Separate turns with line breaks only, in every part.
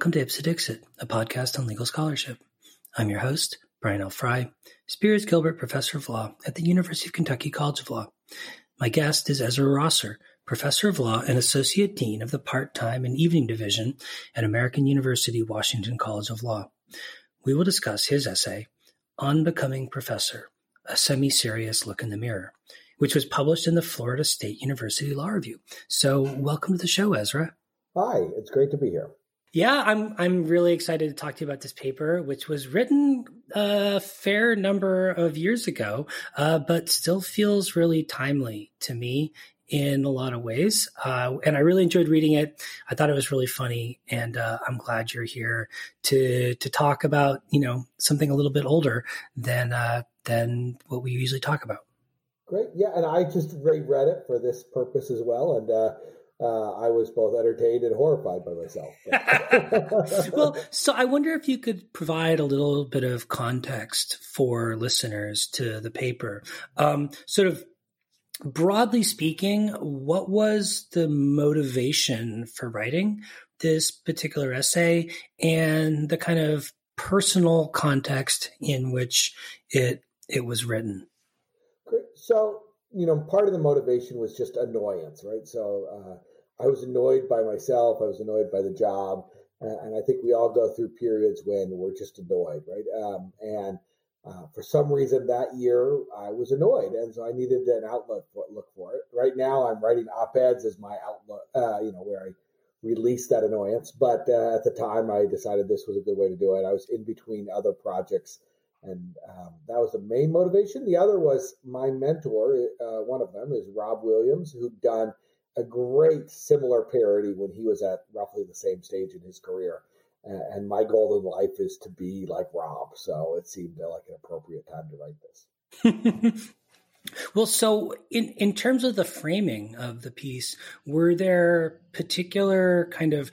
welcome to Ipse Dixit, a podcast on legal scholarship. I'm your host, Brian L. Frye, Spears Gilbert Professor of Law at the University of Kentucky College of Law. My guest is Ezra Rosser, Professor of Law and Associate Dean of the Part-Time and Evening Division at American University Washington College of Law. We will discuss his essay, On Becoming Professor, a semi-serious look in the mirror, which was published in the Florida State University Law Review. So welcome to the show, Ezra.
Hi, it's great to be here.
Yeah, I'm I'm really excited to talk to you about this paper, which was written a fair number of years ago, uh, but still feels really timely to me in a lot of ways. Uh, and I really enjoyed reading it. I thought it was really funny, and uh, I'm glad you're here to to talk about you know something a little bit older than uh, than what we usually talk about.
Great, yeah, and I just reread it for this purpose as well, and uh, I was both entertained and horrified by myself.
well, so I wonder if you could provide a little bit of context for listeners to the paper. Um, sort of broadly speaking, what was the motivation for writing this particular essay and the kind of personal context in which it it was written?
So, you know, part of the motivation was just annoyance, right? So, uh, I was annoyed by myself. I was annoyed by the job, and I think we all go through periods when we're just annoyed, right? Um, and uh, for some reason that year I was annoyed, and so I needed an outlet for look for it. Right now, I'm writing op eds as my outlet, uh, you know, where I release that annoyance. But uh, at the time, I decided this was a good way to do it. I was in between other projects, and um, that was the main motivation. The other was my mentor. Uh, one of them is Rob Williams, who'd done a great similar parody when he was at roughly the same stage in his career. And my goal in life is to be like Rob. So it seemed like an appropriate time to write
this. well, so in, in terms of the framing of the piece, were there particular kind of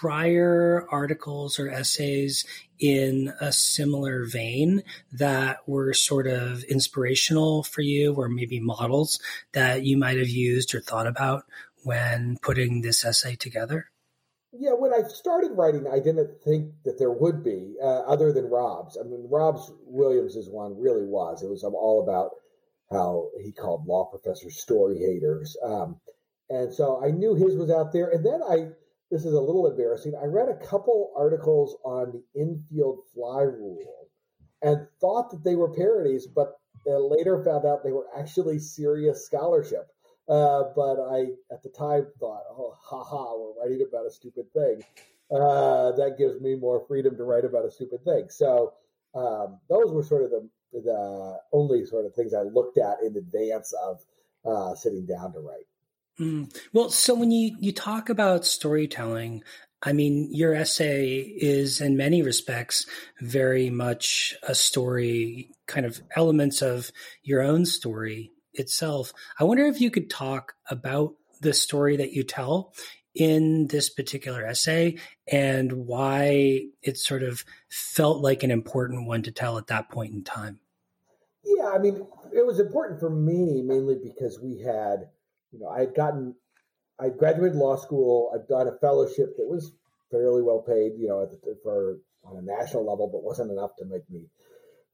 prior articles or essays in a similar vein that were sort of inspirational for you or maybe models that you might have used or thought about when putting this essay together?
Yeah, when I started writing, I didn't think that there would be, uh, other than Rob's. I mean, Rob's Williams's one really was. It was all about how he called law professors story haters. Um, and so I knew his was out there. And then I this is a little embarrassing. I read a couple articles on the infield fly rule and thought that they were parodies, but later found out they were actually serious scholarship. Uh, but I, at the time, thought, oh, haha, we're writing about a stupid thing. Uh, that gives me more freedom to write about a stupid thing. So um, those were sort of the, the only sort of things I looked at in advance of uh, sitting down to write.
Mm. Well, so when you, you talk about storytelling, I mean, your essay is in many respects very much a story, kind of elements of your own story itself. I wonder if you could talk about the story that you tell in this particular essay and why it sort of felt like an important one to tell at that point in time.
Yeah, I mean, it was important for me mainly because we had you know, I had gotten, I graduated law school. I'd done a fellowship that was fairly well paid, you know, for on a national level, but wasn't enough to make me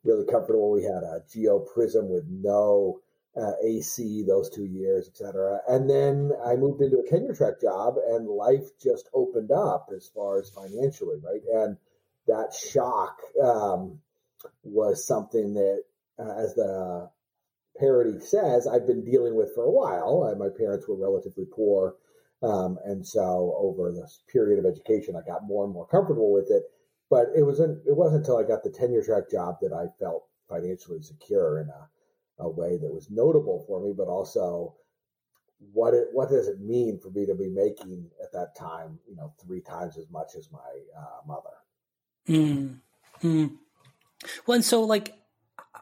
really comfortable. We had a Geo Prizm with no uh, AC those two years, et cetera. And then I moved into a tenure track job, and life just opened up as far as financially, right? And that shock um, was something that, uh, as the parody says I've been dealing with for a while. My parents were relatively poor. Um, and so over this period of education, I got more and more comfortable with it. But it wasn't, it wasn't until I got the tenure track job that I felt financially secure in a, a way that was notable for me, but also what it, what does it mean for me to be making at that time, you know, three times as much as my uh, mother?
Mm. Mm. Well, and so like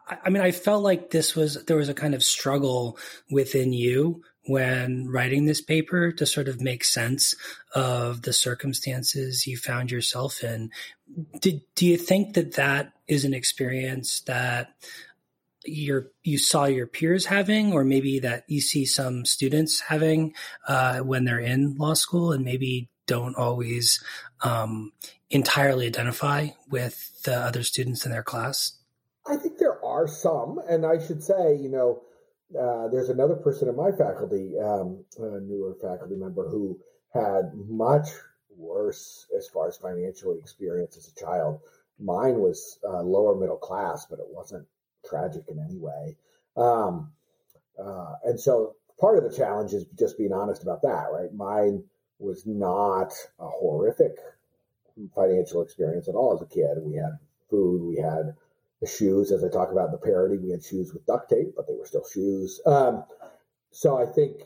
I mean, I felt like this was there was a kind of struggle within you when writing this paper to sort of make sense of the circumstances you found yourself in. Did do you think that that is an experience that your you saw your peers having, or maybe that you see some students having uh, when they're in law school, and maybe don't always um, entirely identify with the other students in their class?
I think are some, and I should say, you know, uh, there's another person in my faculty, um, a newer faculty member, who had much worse as far as financial experience as a child. Mine was uh, lower middle class, but it wasn't tragic in any way. Um, uh, and so part of the challenge is just being honest about that, right? Mine was not a horrific financial experience at all as a kid. We had food, we had shoes, as I talk about in the parody, we had shoes with duct tape, but they were still shoes. Um, so I think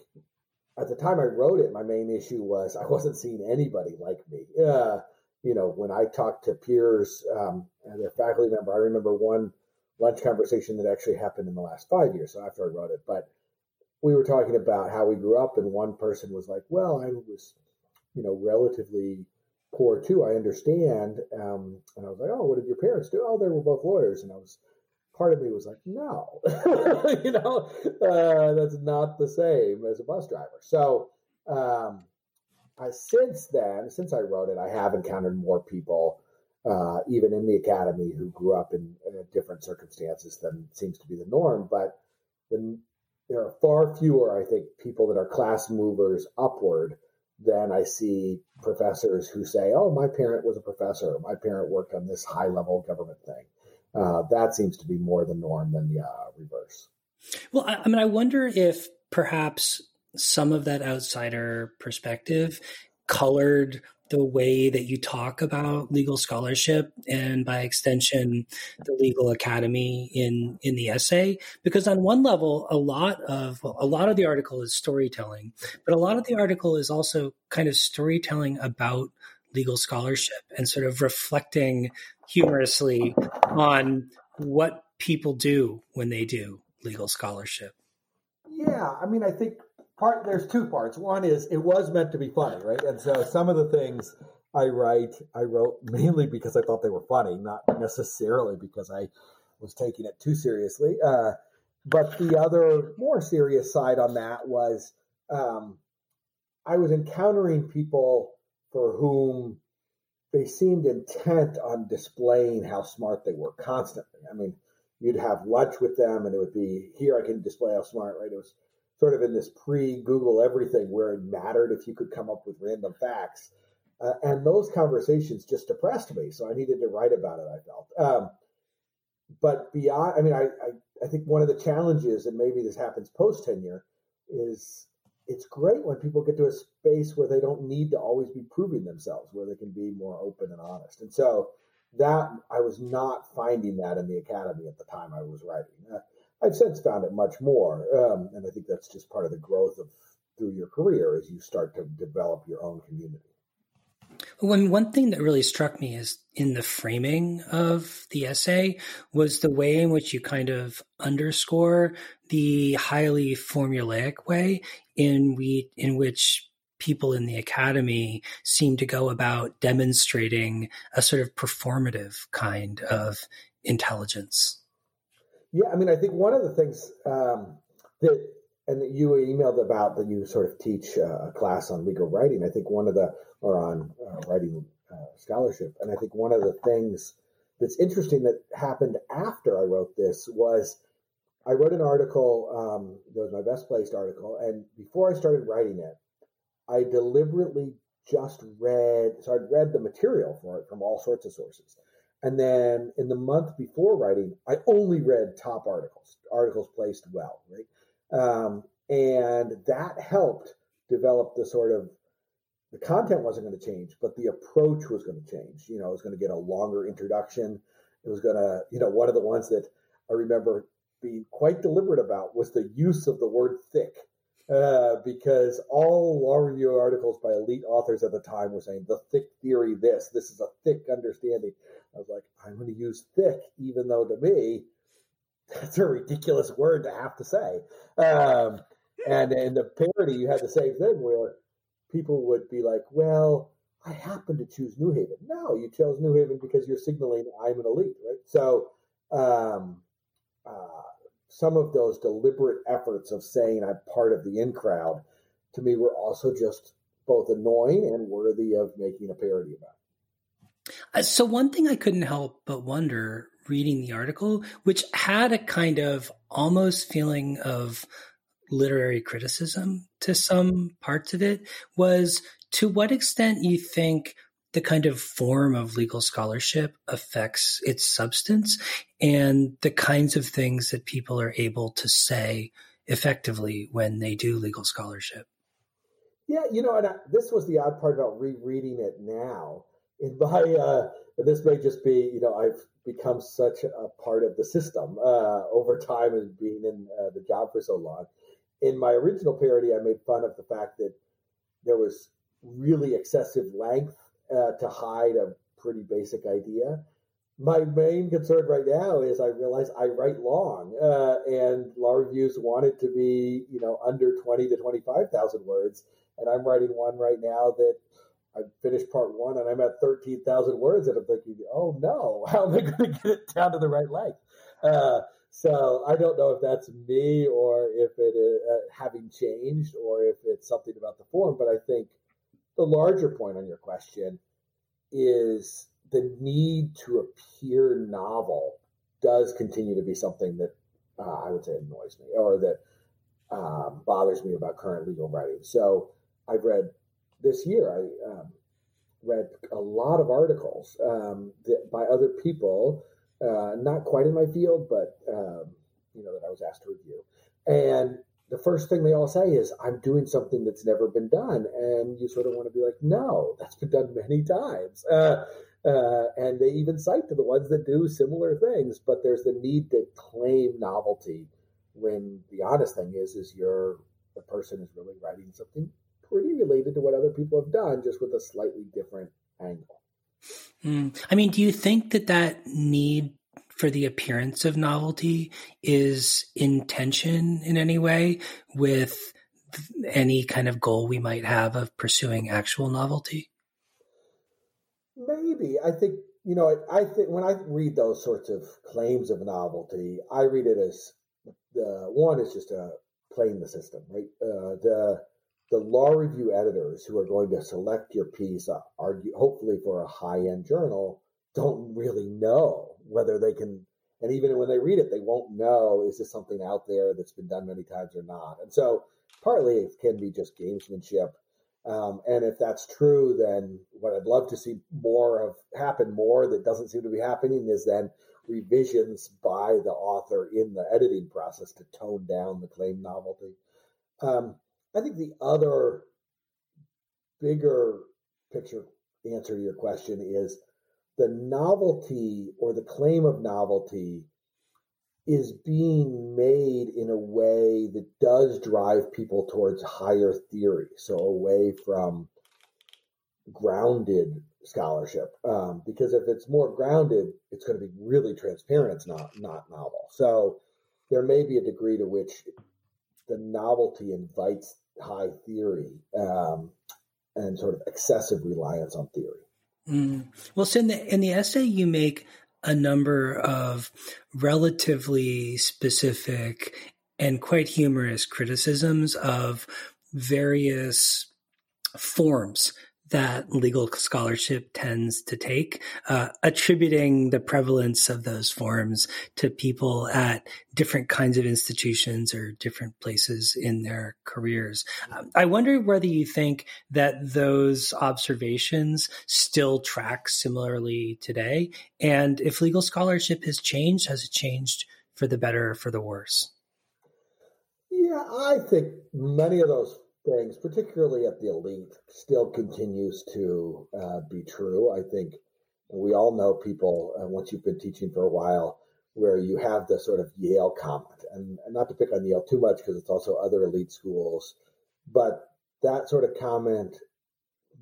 at the time I wrote it, my main issue was I wasn't seeing anybody like me. Uh, you know, when I talked to peers um, and their faculty member, I remember one lunch conversation that actually happened in the last five years, so after I wrote it. But we were talking about how we grew up, and one person was like, "Well, I was, you know, relatively poor too. I understand." Um, and I was like, "Oh, what did your parents do?" "Oh, they were both lawyers." And I was, part of me was like, "No, you know, uh, that's not the same as a bus driver." So, um, I, since then, since I wrote it, I have encountered more people uh, even in the academy who grew up in, in, different circumstances than seems to be the norm. But the, there are far fewer, I think, people that are class movers upward than I see professors who say, "Oh, my parent was a professor. My parent worked on this high level government thing." Uh, that seems to be more the norm than the uh, reverse.
Well, I, I mean, I wonder if perhaps some of that outsider perspective colored the way that you talk about legal scholarship and by extension the legal academy in in the essay because on one level a lot of well, a lot of the article is storytelling but a lot of the article is also kind of storytelling about legal scholarship and sort of reflecting humorously on what people do when they do legal scholarship.
Yeah i mean i think part there's two parts. One is it was meant to be funny, right? And so some of the things I write, I wrote mainly because I thought they were funny, not necessarily because I was taking it too seriously. Uh, but the other more serious side on that was um, I was encountering people for whom they seemed intent on displaying how smart they were constantly. I mean, you'd have lunch with them and it would be here I can display how smart, right? It was sort of in this pre Google everything where it mattered if you could come up with random facts. Uh, and those conversations just depressed me. So I needed to write about it, I felt. Um, but beyond, I mean, I, I, I think one of the challenges, and maybe this happens post tenure, is it's great when people get to a space where they don't need to always be proving themselves, where they can be more open and honest. And so that I was not finding that in the academy at the time I was writing. Uh, I've since found it much more, um, and I think that's just part of the growth of through your career as you start to develop your own community.
One one thing that really struck me is in the framing of the essay was the way in which you kind of underscore the highly formulaic way in we in which people in the academy seem to go about demonstrating a sort of performative kind of intelligence.
Yeah, I mean, I think one of the things um, that, and that you emailed about that you sort of teach uh, a class on legal writing. I think one of the, or on uh, writing uh, scholarship, and I think one of the things that's interesting that happened after I wrote this was I wrote an article um, that was my best placed article, and before I started writing it, I deliberately just read, so I'd read the material for it from all sorts of sources. And then in the month before writing, I only read top articles, articles placed well, right? Um, and that helped develop the sort of the content wasn't going to change, but the approach was going to change. You know, it was going to get a longer introduction. It was going to, you know, one of the ones that I remember being quite deliberate about was the use of the word thick uh, because all law review articles by elite authors at the time were saying the thick theory this, this is a thick understanding. I was like, I'm going to use thick, even though to me, that's a ridiculous word to have to say. Um, and in the parody, you had the same thing where people would be like, well, I happen to choose New Haven. No, you chose New Haven because you're signaling I'm an elite, right? So, um, uh, some of those deliberate efforts of saying I'm part of the in crowd to me were also just both annoying and worthy of making a parody about.
Uh, so one thing I couldn't help but wonder reading the article, which had a kind of almost feeling of literary criticism to some parts of it, was to what extent you think the kind of form of legal scholarship affects its substance and the kinds of things that people are able to say effectively when they do legal scholarship.
Yeah, you know, and I, this was the odd part about rereading it now. In my, uh, this may just be, you know, I've become such a part of the system uh, over time and being in uh, the job for so long. In my original parody, I made fun of the fact that there was really excessive length uh, to hide a pretty basic idea. My main concern right now is I realize I write long, uh, and law reviews want it to be, you know, under twenty to twenty-five thousand words, and I'm writing one right now that I finished part one and I'm at 13,000 words and I'm thinking, oh no, how am I going to get it down to the right length? Uh, so I don't know if that's me or if it is uh, having changed or if it's something about the form, but I think the larger point on your question is the need to appear novel does continue to be something that uh, I would say annoys me or that um, bothers me about current legal writing. So I've read this year, I um, read a lot of articles um, that, by other people, uh, not quite in my field, but um, you know that I was asked to review, and the first thing they all say is, I'm doing something that's never been done. And you sort of want to be like, no, that's been done many times. Uh, uh, and they even cite to the ones that do similar things, but there's the need to claim novelty when the honest thing is, is you're, the person is really writing something pretty related to what other people have done, just with a slightly different angle.
Mm. I mean, do you think that that need for the appearance of novelty is in tension in any way with any kind of goal we might have of pursuing actual novelty?
Maybe. I think, you know, I think when I read those sorts of claims of novelty, I read it as the one is just a playing the system, right? Uh, the the law review editors who are going to select your piece, uh, argue hopefully for a high end journal, don't really know whether they can and even when they read it they won't know is this something out there that's been done many times or not? And so partly it can be just gamesmanship um, and if that's true then what i'd love to see more of happen more that doesn't seem to be happening is then revisions by the author in the editing process to tone down the claim novelty. Um, i think the other bigger picture answer to your question is the novelty or the claim of novelty is being made in a way that does drive people towards higher theory, so away from grounded scholarship. Um, because if it's more grounded, it's going to be really transparent. It's not not novel. So there may be a degree to which the novelty invites high theory um, and sort of excessive reliance on theory.
Mm. Well, so in the in the essay, you make a number of relatively specific and quite humorous criticisms of various forms that legal scholarship tends to take, uh, attributing the prevalence of those forms to people at different kinds of institutions or different places in their careers. Um, I wonder whether you think that those observations still track similarly today, and if legal scholarship has changed, has it changed for the better or for the worse?
Yeah, I think many of those things, particularly at the elite, still continues to uh, be true. I think we all know people, uh, once you've been teaching for a while, where you have the sort of Yale comment, and, and not to pick on Yale too much because it's also other elite schools, but that sort of comment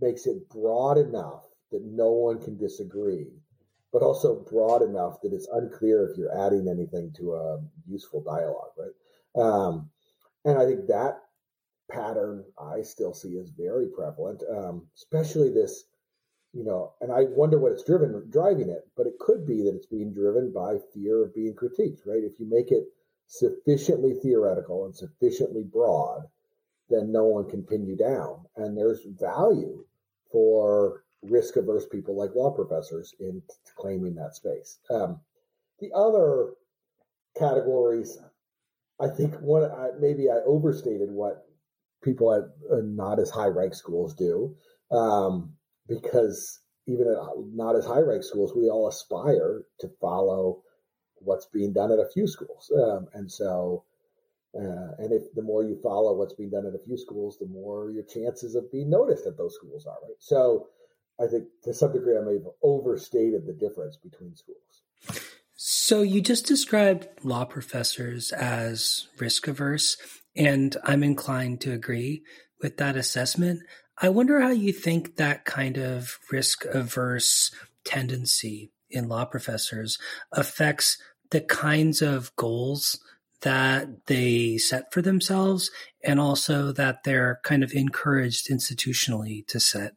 makes it broad enough that no one can disagree, but also broad enough that it's unclear if you're adding anything to a useful dialogue, right? Um, and I think that pattern I still see is very prevalent, um, especially this, you know, and I wonder what it's driven driving it, but it could be that it's being driven by fear of being critiqued, right? If you make it sufficiently theoretical and sufficiently broad, then no one can pin you down. And there's value for risk averse people like law professors in claiming that space. Um, the other categories, I think one I, maybe I overstated what people at uh, not as high rank schools do, um, because even at not as high rank schools, we all aspire to follow what's being done at a few schools, um, and so. Uh, and if the more you follow what's being done at a few schools, the more your chances of being noticed at those schools are, right? So, I think to some degree I may have overstated the difference between schools.
So you just described law professors as risk averse, and I'm inclined to agree with that assessment. I wonder how you think that kind of risk averse tendency in law professors affects the kinds of goals that they set for themselves and also that they're kind of encouraged institutionally to set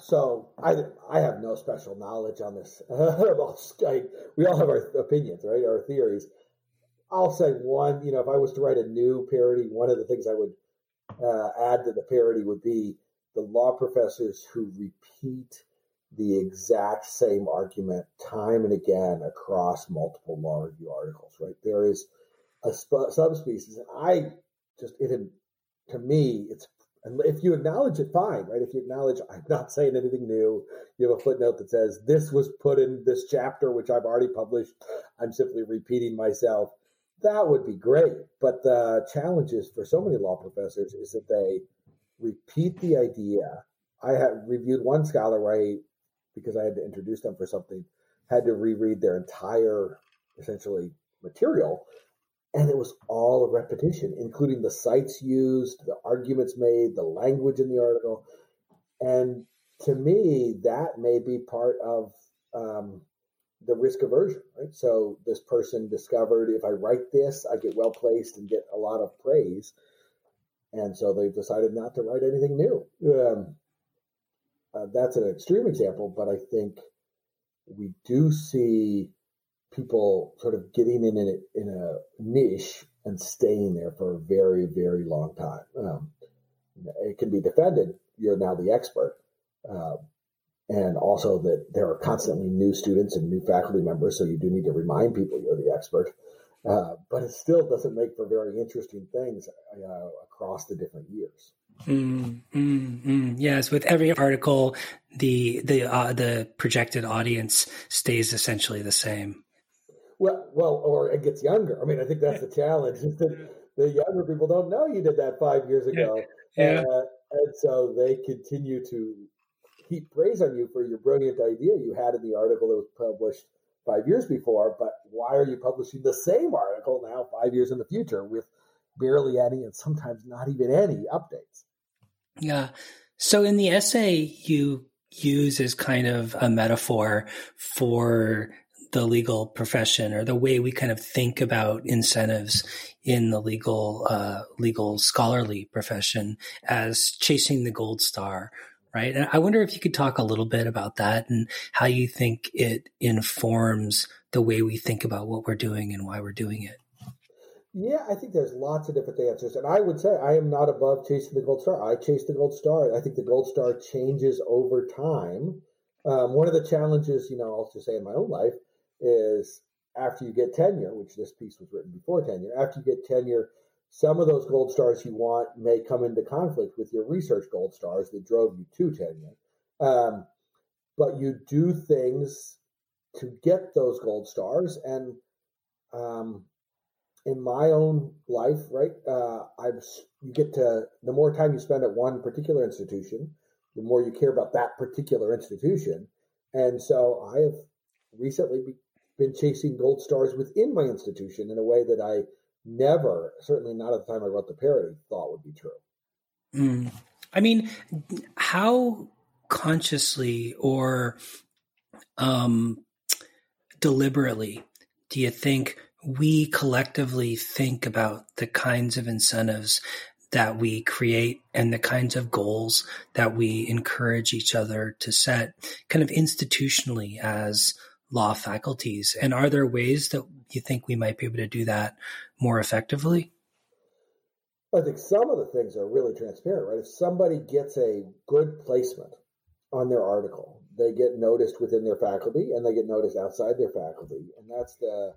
so I I have no special knowledge on this. we all have our opinions, right? Our theories. I'll say one. You know, if I was to write a new parody, one of the things I would uh, add to the parody would be the law professors who repeat the exact same argument time and again across multiple law review articles. Right? There is a sp- subspecies, and I just it to me it's and if you acknowledge it, fine, right? If you acknowledge I'm not saying anything new, you have a footnote that says this was put in this chapter, which I've already published. I'm simply repeating myself. That would be great. But the challenges for so many law professors is that they repeat the idea. I have reviewed one scholar where I, because I had to introduce them for something, had to reread their entire essentially material and it was all a repetition, including the cites used, the arguments made, the language in the article. And to me, that may be part of um, the risk aversion, right? So this person discovered if I write this, I get well placed and get a lot of praise. And so they've decided not to write anything new. Um, uh, that's an extreme example, but I think we do see people sort of getting in a, in a niche and staying there for a very, very long time. Um, it can be defended. You're now the expert. Uh, and also that there are constantly new students and new faculty members, so you do need to remind people you're the expert. Uh, but it still doesn't make for very interesting things uh, across the different years.
Mm, mm, mm. Yes, with every article, the the uh, the projected audience stays essentially the same.
Well, well, or it gets younger. I mean, I think that's the challenge is that the younger people don't know you did that five years ago, yeah. Uh, and so they continue to heap praise on you for your brilliant idea you had in the article that was published five years before. But why are you publishing the same article now, five years in the future, with barely any and sometimes not even any updates?
Yeah. So in the essay, you use as kind of a metaphor for the legal profession or the way we kind of think about incentives in the legal uh, legal scholarly profession as chasing the gold star right and i wonder if you could talk a little bit about that and how you think it informs the way we think about what we're doing and why we're doing it
yeah, I think there's lots of different answers. And I would say I am not above chasing the gold star. I chase the gold star. I think the gold star changes over time. Um, one of the challenges, you know, I'll just say in my own life, is after you get tenure, which this piece was written before tenure, after you get tenure, some of those gold stars you want may come into conflict with your research gold stars that drove you to tenure. Um, but you do things to get those gold stars. And um, in my own life, right, uh, I've you get to the more time you spend at one particular institution, the more you care about that particular institution. And so I have recently been chasing gold stars within my institution in a way that I never, certainly not at the time I wrote the parody, thought would be true.
Mm. I mean, how consciously or um, deliberately do you think we collectively think about the kinds of incentives that we create and the kinds of goals that we encourage each other to set kind of institutionally as law faculties. And are there ways that you think we might be able to do that more effectively?
I think some of the things are really transparent, right? If somebody gets a good placement on their article, they get noticed within their faculty and they get noticed outside their faculty. And that's the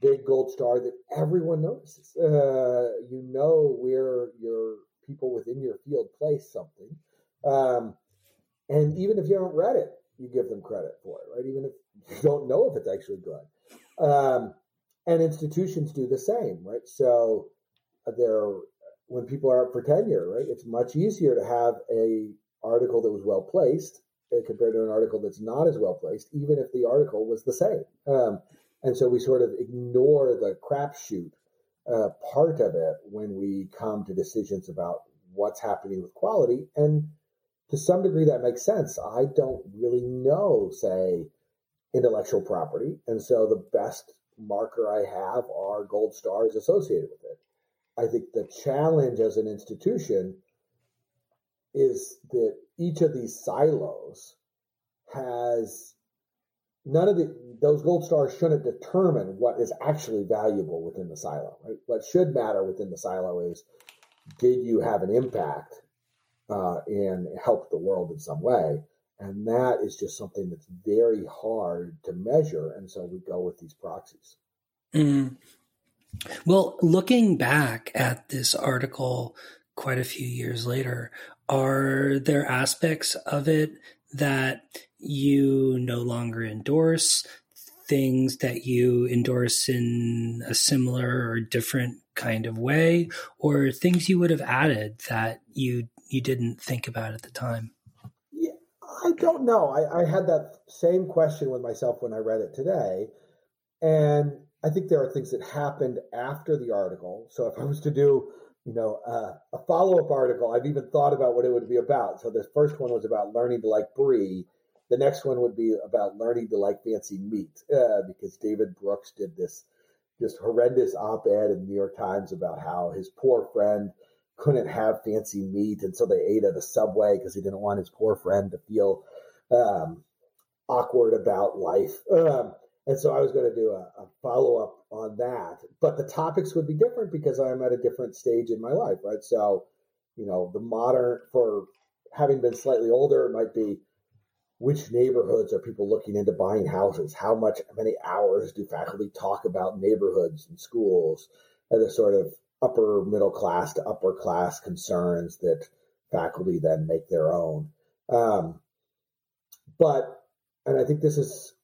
big gold star that everyone notices. Uh, you know where your people within your field place something. Um, and even if you haven't read it, you give them credit for it, right? Even if you don't know if it's actually good. Um, and institutions do the same, right? So they're when people are up for tenure, right? It's much easier to have a article that was well placed uh, compared to an article that's not as well placed, even if the article was the same. Um, and so we sort of ignore the crapshoot uh, part of it when we come to decisions about what's happening with quality. And to some degree, that makes sense. I don't really know, say, intellectual property. And so the best marker I have are gold stars associated with it. I think the challenge as an institution is that each of these silos has none of the those gold stars shouldn't determine what is actually valuable within the silo right what should matter within the silo is did you have an impact uh, and help the world in some way and that is just something that's very hard to measure and so we go with these proxies
mm. well looking back at this article quite a few years later are there aspects of it that you no longer endorse things that you endorse in a similar or different kind of way or things you would have added that you you didn't think about at the time
i don't know I, I had that same question with myself when i read it today and i think there are things that happened after the article so if i was to do you know, uh, a follow up article. I've even thought about what it would be about. So the first one was about learning to like brie. The next one would be about learning to like fancy meat, uh, because David Brooks did this just horrendous op ed in the New York Times about how his poor friend couldn't have fancy meat, and so they ate at a subway because he didn't want his poor friend to feel um, awkward about life. Um, and so I was going to do a, a follow up on that, but the topics would be different because I'm at a different stage in my life, right? So, you know, the modern, for having been slightly older, it might be which neighborhoods are people looking into buying houses? How much, how many hours do faculty talk about neighborhoods and schools and the sort of upper middle class to upper class concerns that faculty then make their own? Um, but, and I think this is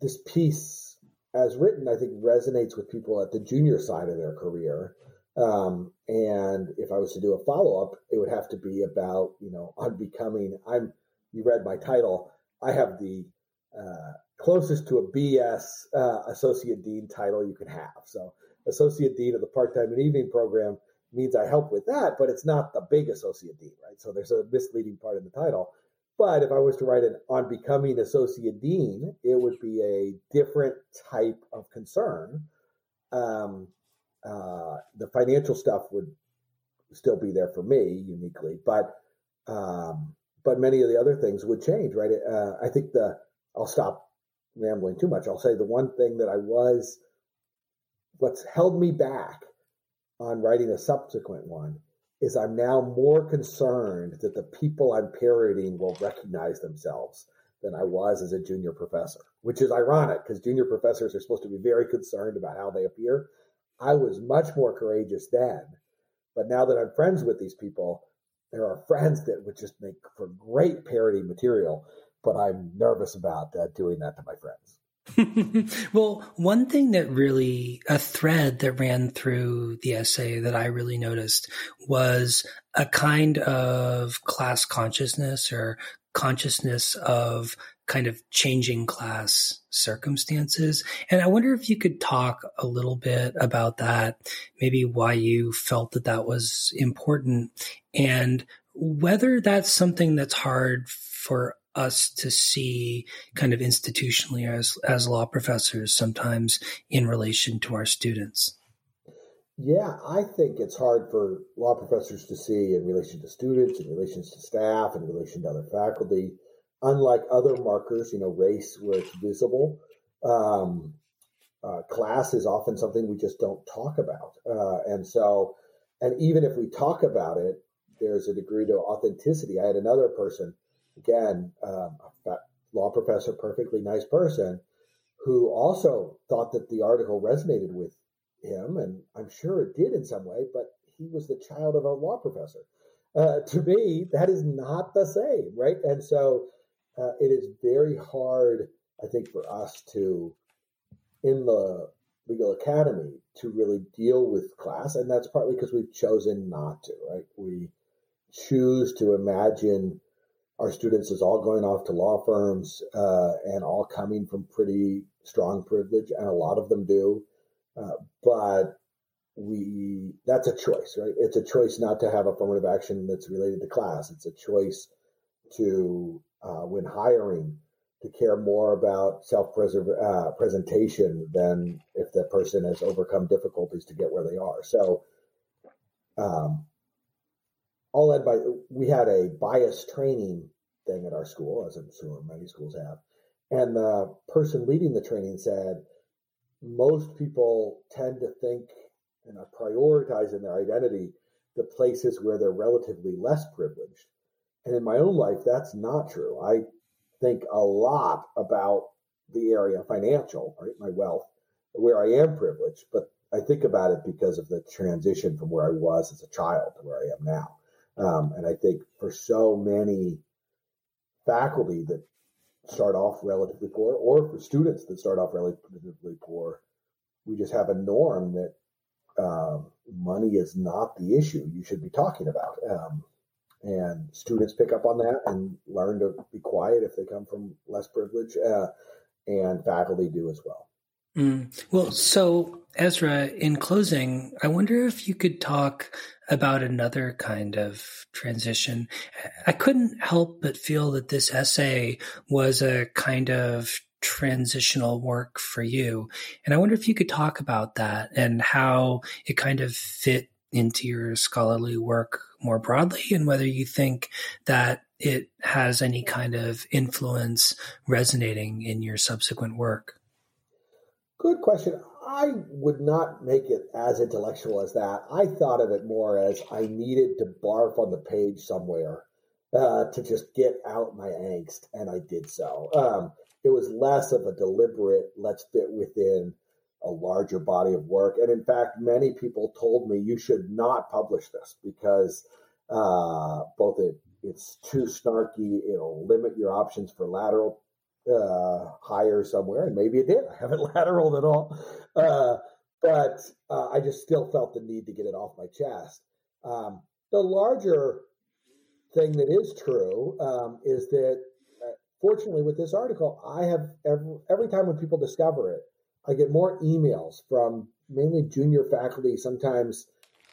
this piece, as written, I think resonates with people at the junior side of their career. Um, and if I was to do a follow up, it would have to be about you know unbecoming. I'm you read my title. I have the uh, closest to a BS uh, associate dean title you can have. So associate dean of the part time and evening program means I help with that, but it's not the big associate dean, right? So there's a misleading part in the title. But if I was to write an on becoming associate dean, it would be a different type of concern. Um, uh, the financial stuff would still be there for me uniquely, but um, but many of the other things would change, right? Uh, I think the I'll stop rambling too much. I'll say the one thing that I was what's held me back on writing a subsequent one is I'm now more concerned that the people I'm parodying will recognize themselves than I was as a junior professor, which is ironic because junior professors are supposed to be very concerned about how they appear. I was much more courageous then, but now that I'm friends with these people, there are friends that would just make for great parody material, but I'm nervous about uh, doing that to my friends.
well, one thing that really, a thread that ran through the essay that I really noticed was a kind of class consciousness or consciousness of kind of changing class circumstances. And I wonder if you could talk a little bit about that, maybe why you felt that that was important and whether that's something that's hard for us to see kind of institutionally as as law professors sometimes in relation to our students.
Yeah i think it's hard for law professors to see in relation to students in relation to staff in relation to other faculty. Unlike other markers you know race where it's visible um, uh, class is often something we just don't talk about. Uh, and so and even if we talk about it, there's a degree to authenticity. I had another person, again, um, a law professor, perfectly nice person, who also thought that the article resonated with him, and I'm sure it did in some way, but he was the child of a law professor. Uh, to me, that is not the same, right? And so uh, it is very hard, I think, for us to, in the legal academy, to really deal with class. And that's partly because we've chosen not to, right? We choose to imagine our students is all going off to law firms uh, and all coming from pretty strong privilege, and a lot of them do. Uh, but we that's a choice, right? It's a choice not to have affirmative action that's related to class. It's a choice to uh, when hiring to care more about self uh, presentation than if the person has overcome difficulties to get where they are. So, um, all led by we had a bias training thing at our school, as I'm sure many schools have, and the person leading the training said most people tend to think and are prioritizing their identity the places where they're relatively less privileged. And in my own life, that's not true. I think a lot about the area financial, right, my wealth, where I am privileged, but I think about it because of the transition from where I was as a child to where I am now. Um, and I think for so many faculty that start off relatively poor, or for students that start off relatively poor, we just have a norm that um, money is not the issue you should be talking about. Um, and students pick up on that and learn to be quiet if they come from less privilege, uh, and faculty do as well.
Mm. Well, so Ezra, in closing, I wonder if you could talk about another kind of transition. I couldn't help but feel that this essay was a kind of transitional work for you. And I wonder if you could talk about that and how it kind of fit into your scholarly work more broadly and whether you think that it has any kind of influence resonating in your subsequent work.
Good question. I would not make it as intellectual as that. I thought of it more as I needed to barf on the page somewhere uh, to just get out my angst, and I did so. Um, it was less of a deliberate, let's fit within a larger body of work. And in fact, many people told me you should not publish this because uh, both it, it's too snarky, it'll limit your options for lateral uh, hire somewhere, and maybe it did. I haven't lateraled at all, uh, but uh, I just still felt the need to get it off my chest. Um, the larger thing that is true um, is that, uh, fortunately, with this article, I have every, every time when people discover it, I get more emails from mainly junior faculty, sometimes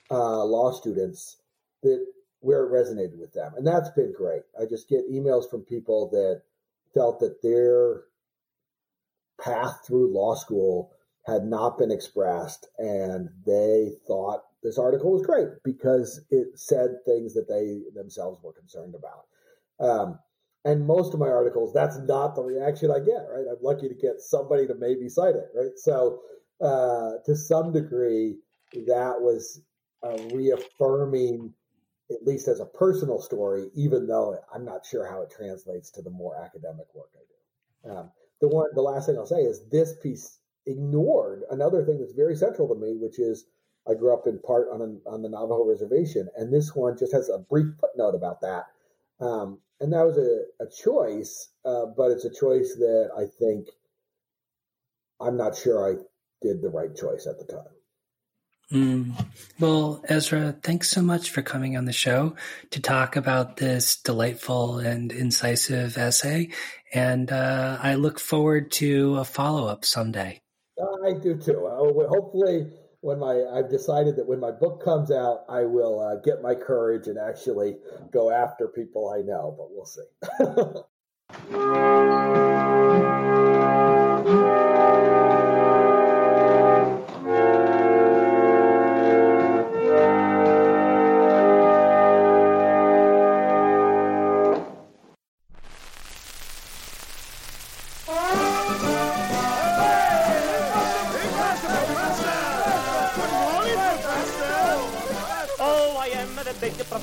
uh, law students, that where it resonated with them, and that's been great. I just get emails from people that felt that their path through law school had not been expressed and they thought this article was great because it said things that they themselves were concerned about. Um, and most of my articles that's not the reaction i get right? I'm lucky to get somebody to maybe cite it right? So uh, to some degree that was a reaffirming at least as a personal story, even though I'm not sure how it translates to the more academic work I do. Um, the one, the last thing I'll say is this piece ignored another thing that's very central to me, which is I grew up in part on a, on the Navajo reservation, and this one just has a brief footnote about that. Um, and that was a, a choice, uh, but it's a choice that I think I'm not sure I did the right choice at the time.
Mm. Well, Ezra, thanks so much for coming on the show to talk about this delightful and incisive essay. And uh, I look forward to a follow up someday.
I do too. Uh, hopefully, when my I've decided that when my book comes out, I will uh, get my courage and actually go after people I know. But we'll see.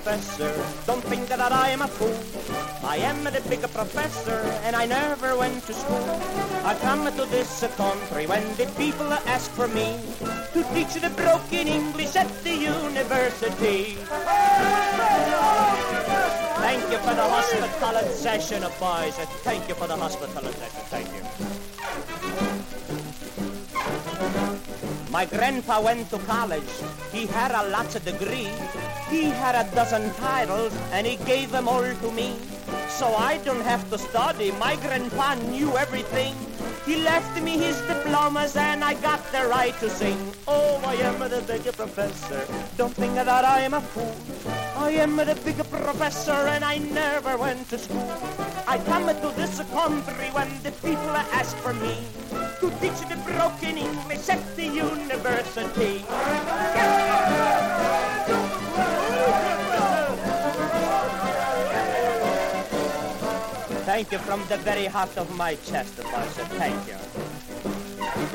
professor. Don't think that I am a fool. I am the big professor, and I never went to school. I come to this country when the people ask for me to teach the broken English at the university. Thank you for the hospitality session, boys. Thank you for the hospitality session. Thank you. My grandpa went to college. He had a lots of degree. He had a dozen titles, and he gave them all to me. So I don't have to study. My grandpa knew everything. He left me his diplomas, and I got the right to sing. Oh, I am the big professor. Don't think that I am a fool. I am the big professor, and I never went to school. I come to this country when the people ask for me to teach the broken English at the university. Thank you from the very heart of my chest, Pastor. Thank you.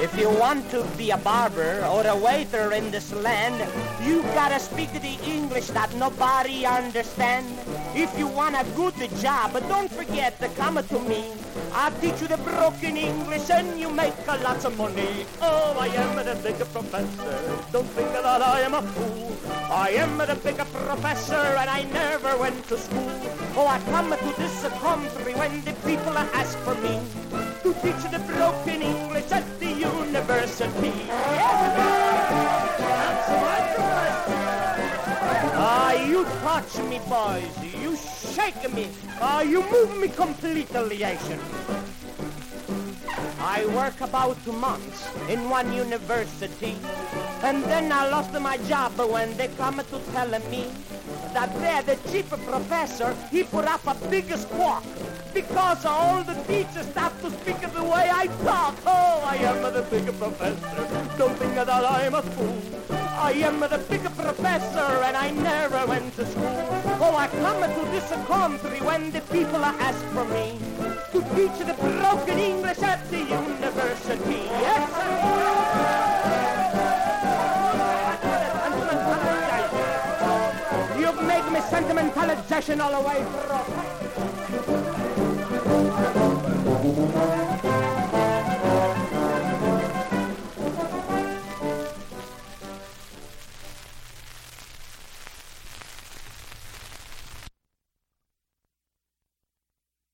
If you want to be a barber or a waiter in this land, you gotta speak the English that nobody understand. If you want a good job, don't forget to come to me. I'll teach you the broken English and you make a lot of money. Oh, I am the big professor. Don't think that I am a fool. I am the big professor and I never went to school. Oh, I come to this country when the people ask for me to teach the broken English at the university. You touch me, boys. You shake me. Ah, you move me completely, Asian. I work about two months in one university. And then I lost my job when they come to tell me that there the chief professor, he put up a big squawk because all the teachers start to speak the way I talk. Oh, I am the big professor. Don't think that I am a fool. I am the bigger professor and I never went to school. Oh, I come to this country when the people ask for me to teach the broken English at the university. Yes. You've made me sentimentalization all the way through.